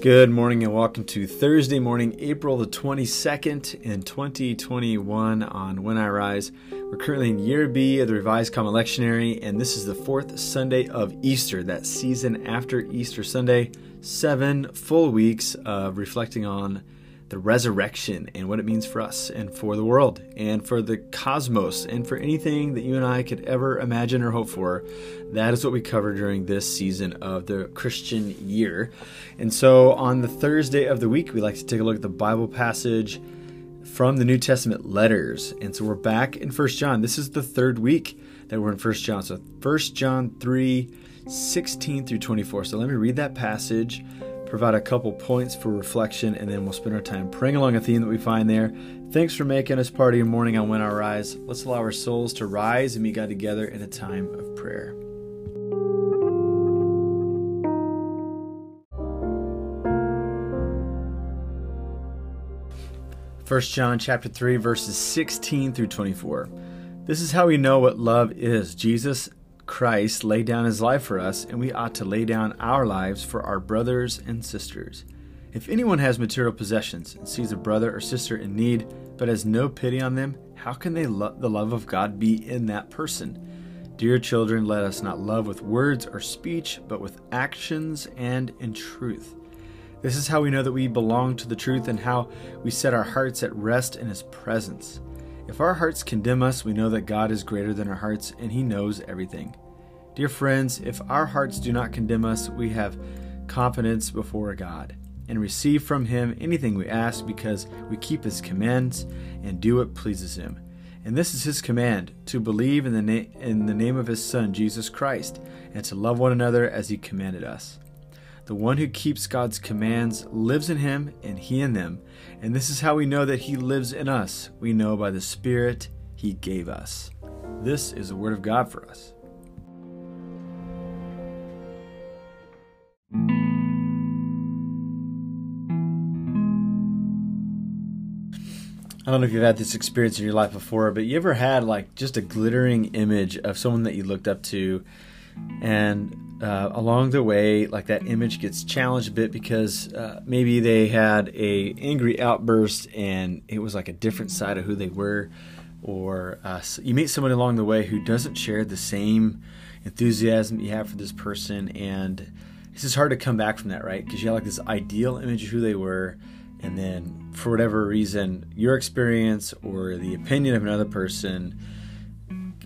Good morning and welcome to Thursday morning, April the 22nd in 2021 on When I Rise. We're currently in year B of the Revised Common Lectionary, and this is the fourth Sunday of Easter, that season after Easter Sunday. Seven full weeks of reflecting on the resurrection and what it means for us and for the world and for the cosmos and for anything that you and I could ever imagine or hope for. That is what we cover during this season of the Christian year. And so on the Thursday of the week, we like to take a look at the Bible passage from the New Testament letters. And so we're back in First John. This is the third week that we're in First John. So First John 3 16 through 24. So let me read that passage provide a couple points for reflection, and then we'll spend our time praying along a theme that we find there. Thanks for making us part of your morning on When I Rise. Let's allow our souls to rise and meet God together in a time of prayer. First John chapter 3 verses 16 through 24. This is how we know what love is. Jesus Christ laid down his life for us, and we ought to lay down our lives for our brothers and sisters. If anyone has material possessions and sees a brother or sister in need, but has no pity on them, how can they lo- the love of God be in that person? Dear children, let us not love with words or speech, but with actions and in truth. This is how we know that we belong to the truth and how we set our hearts at rest in His presence. If our hearts condemn us, we know that God is greater than our hearts and He knows everything. Dear friends, if our hearts do not condemn us, we have confidence before God and receive from Him anything we ask because we keep His commands and do what pleases Him. And this is His command to believe in the, na- in the name of His Son, Jesus Christ, and to love one another as He commanded us. The one who keeps God's commands lives in him and he in them. And this is how we know that he lives in us. We know by the Spirit he gave us. This is the Word of God for us. I don't know if you've had this experience in your life before, but you ever had like just a glittering image of someone that you looked up to and uh, along the way, like that image gets challenged a bit because uh, maybe they had a angry outburst and it was like a different side of who they were, or uh, you meet someone along the way who doesn't share the same enthusiasm you have for this person, and it's just hard to come back from that, right? Because you have like this ideal image of who they were, and then for whatever reason, your experience or the opinion of another person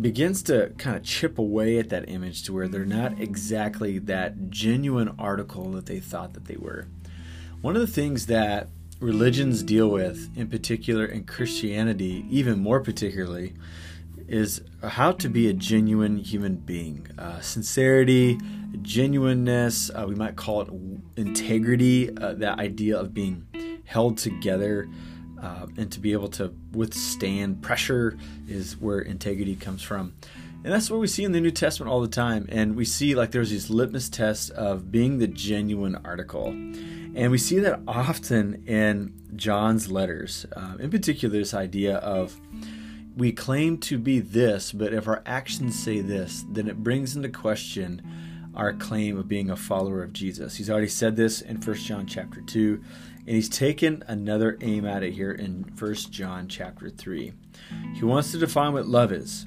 begins to kind of chip away at that image to where they're not exactly that genuine article that they thought that they were. One of the things that religions deal with, in particular in Christianity, even more particularly, is how to be a genuine human being. Uh, sincerity, genuineness, uh, we might call it integrity, uh, that idea of being held together uh, and to be able to withstand pressure is where integrity comes from. And that's what we see in the New Testament all the time. And we see like there's these litmus tests of being the genuine article. And we see that often in John's letters, uh, in particular, this idea of we claim to be this, but if our actions say this, then it brings into question our claim of being a follower of Jesus. He's already said this in 1 John chapter 2, and he's taken another aim at it here in 1 John chapter 3. He wants to define what love is.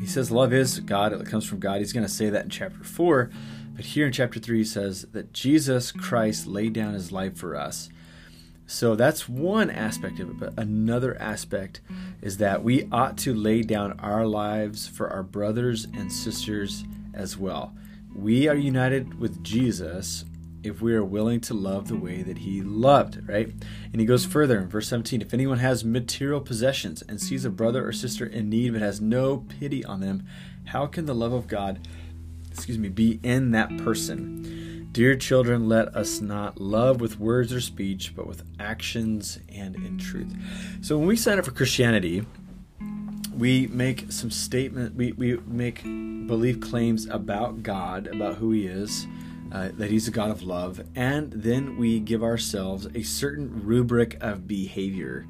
He says love is God, it comes from God. He's going to say that in chapter 4, but here in chapter 3 he says that Jesus Christ laid down his life for us. So that's one aspect of it, but another aspect is that we ought to lay down our lives for our brothers and sisters as well. We are united with Jesus if we are willing to love the way that he loved, right? And he goes further in verse 17 if anyone has material possessions and sees a brother or sister in need but has no pity on them, how can the love of God, excuse me, be in that person? Dear children, let us not love with words or speech, but with actions and in truth. So when we sign up for Christianity, we make some statement we, we make belief claims about god about who he is uh, that he's a god of love and then we give ourselves a certain rubric of behavior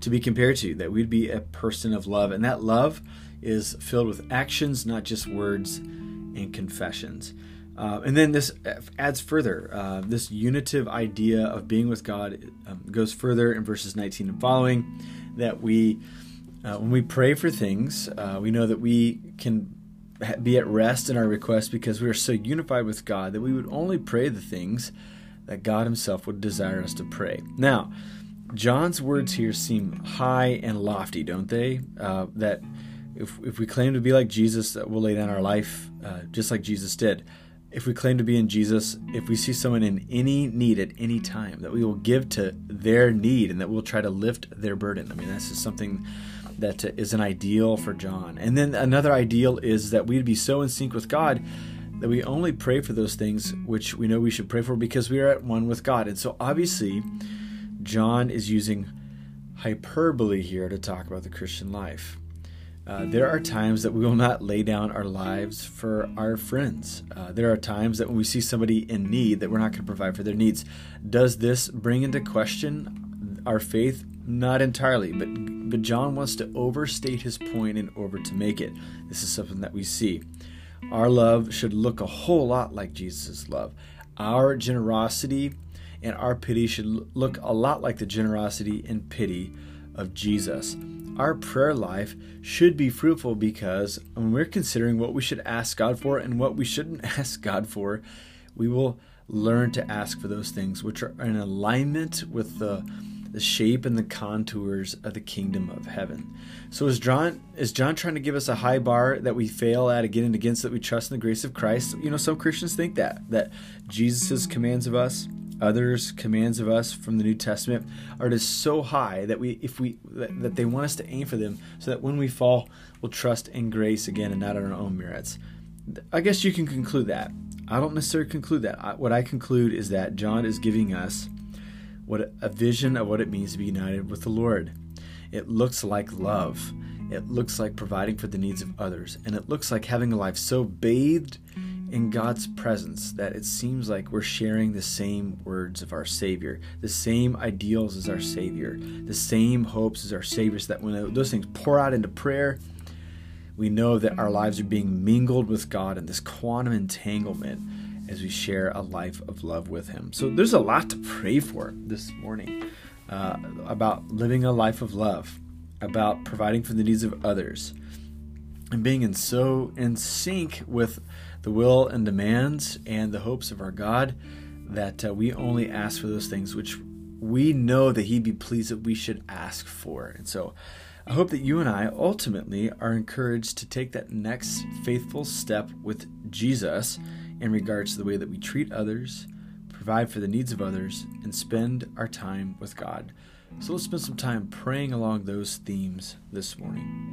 to be compared to that we'd be a person of love and that love is filled with actions not just words and confessions Uh, and then this adds further. Uh, this unitive idea of being with God um, goes further in verses 19 and following. That we, uh, when we pray for things, uh, we know that we can be at rest in our requests because we are so unified with God that we would only pray the things that God Himself would desire us to pray. Now, John's words here seem high and lofty, don't they? Uh, that if, if we claim to be like Jesus, that we'll lay down our life uh, just like Jesus did if we claim to be in Jesus, if we see someone in any need at any time, that we will give to their need and that we'll try to lift their burden. I mean, that's just something that is an ideal for John. And then another ideal is that we'd be so in sync with God that we only pray for those things which we know we should pray for because we are at one with God. And so obviously, John is using hyperbole here to talk about the Christian life. Uh, there are times that we will not lay down our lives for our friends. Uh, there are times that when we see somebody in need, that we're not going to provide for their needs. Does this bring into question our faith? Not entirely, but but John wants to overstate his point in order to make it. This is something that we see. Our love should look a whole lot like Jesus' love. Our generosity and our pity should look a lot like the generosity and pity of Jesus our prayer life should be fruitful because when we're considering what we should ask God for and what we shouldn't ask God for, we will learn to ask for those things which are in alignment with the the shape and the contours of the kingdom of heaven. So is John is John trying to give us a high bar that we fail at again and again so that we trust in the grace of Christ? You know, some Christians think that that Jesus' commands of us others commands of us from the new testament are just so high that we if we that, they want us to aim for them so that when we fall we'll trust in grace again and not on our own merits i guess you can conclude that i don't necessarily conclude that I, what i conclude is that john is giving us what a vision of what it means to be united with the lord. It looks like love. It looks like providing for the needs of others. And it looks like having a life so bathed in God's presence that it seems like we're sharing the same words of our Savior, the same ideals as our Savior, the same hopes as our Savior, so that when those things pour out into prayer, we know that our lives are being mingled with God in this quantum entanglement as we share a life of love with Him. So there's a lot to pray for this morning uh, about living a life of love, about providing for the needs of others, and being in so in sync with the will and demands and the hopes of our God, that uh, we only ask for those things which we know that He'd be pleased that we should ask for. And so I hope that you and I ultimately are encouraged to take that next faithful step with Jesus in regards to the way that we treat others, provide for the needs of others, and spend our time with God. So let's spend some time praying along those themes this morning.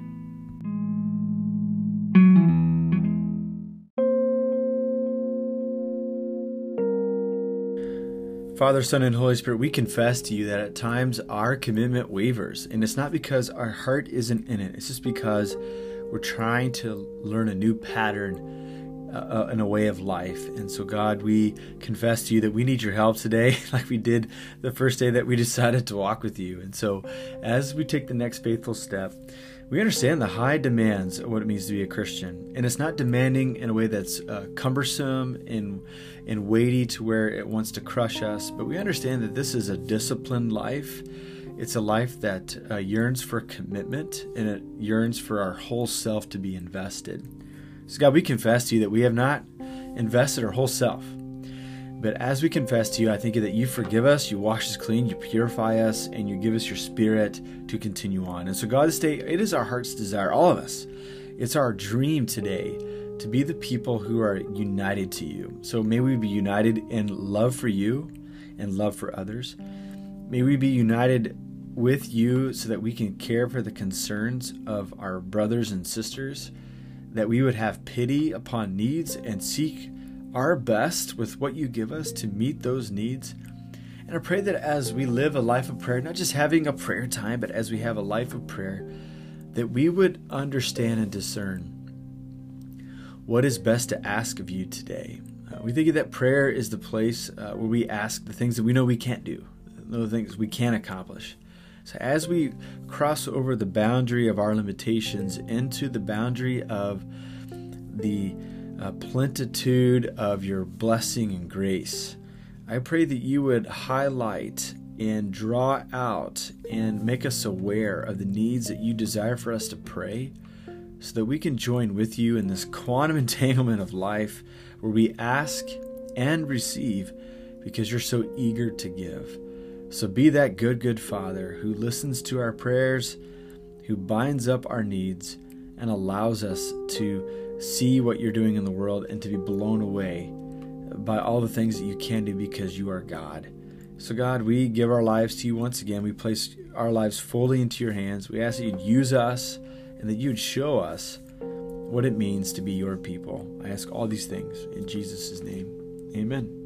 Father, Son, and Holy Spirit, we confess to you that at times our commitment wavers. And it's not because our heart isn't in it, it's just because we're trying to learn a new pattern uh, uh, in a way of life. And so, God, we confess to you that we need your help today, like we did the first day that we decided to walk with you. And so, as we take the next faithful step, we understand the high demands of what it means to be a Christian. And it's not demanding in a way that's uh, cumbersome and, and weighty to where it wants to crush us, but we understand that this is a disciplined life. It's a life that uh, yearns for commitment and it yearns for our whole self to be invested. So, God, we confess to you that we have not invested our whole self. But as we confess to you, I think that you forgive us, you wash us clean, you purify us, and you give us your spirit to continue on. And so, God, this day, it is our heart's desire, all of us. It's our dream today to be the people who are united to you. So may we be united in love for you and love for others. May we be united with you so that we can care for the concerns of our brothers and sisters, that we would have pity upon needs and seek our best with what you give us to meet those needs. And I pray that as we live a life of prayer, not just having a prayer time, but as we have a life of prayer, that we would understand and discern what is best to ask of you today. Uh, we think that prayer is the place uh, where we ask the things that we know we can't do, the things we can't accomplish. So as we cross over the boundary of our limitations into the boundary of the a plentitude of your blessing and grace. I pray that you would highlight and draw out and make us aware of the needs that you desire for us to pray so that we can join with you in this quantum entanglement of life where we ask and receive because you're so eager to give. So be that good, good Father who listens to our prayers, who binds up our needs, and allows us to see what you're doing in the world and to be blown away by all the things that you can do because you are God. So, God, we give our lives to you once again. We place our lives fully into your hands. We ask that you'd use us and that you'd show us what it means to be your people. I ask all these things in Jesus' name. Amen.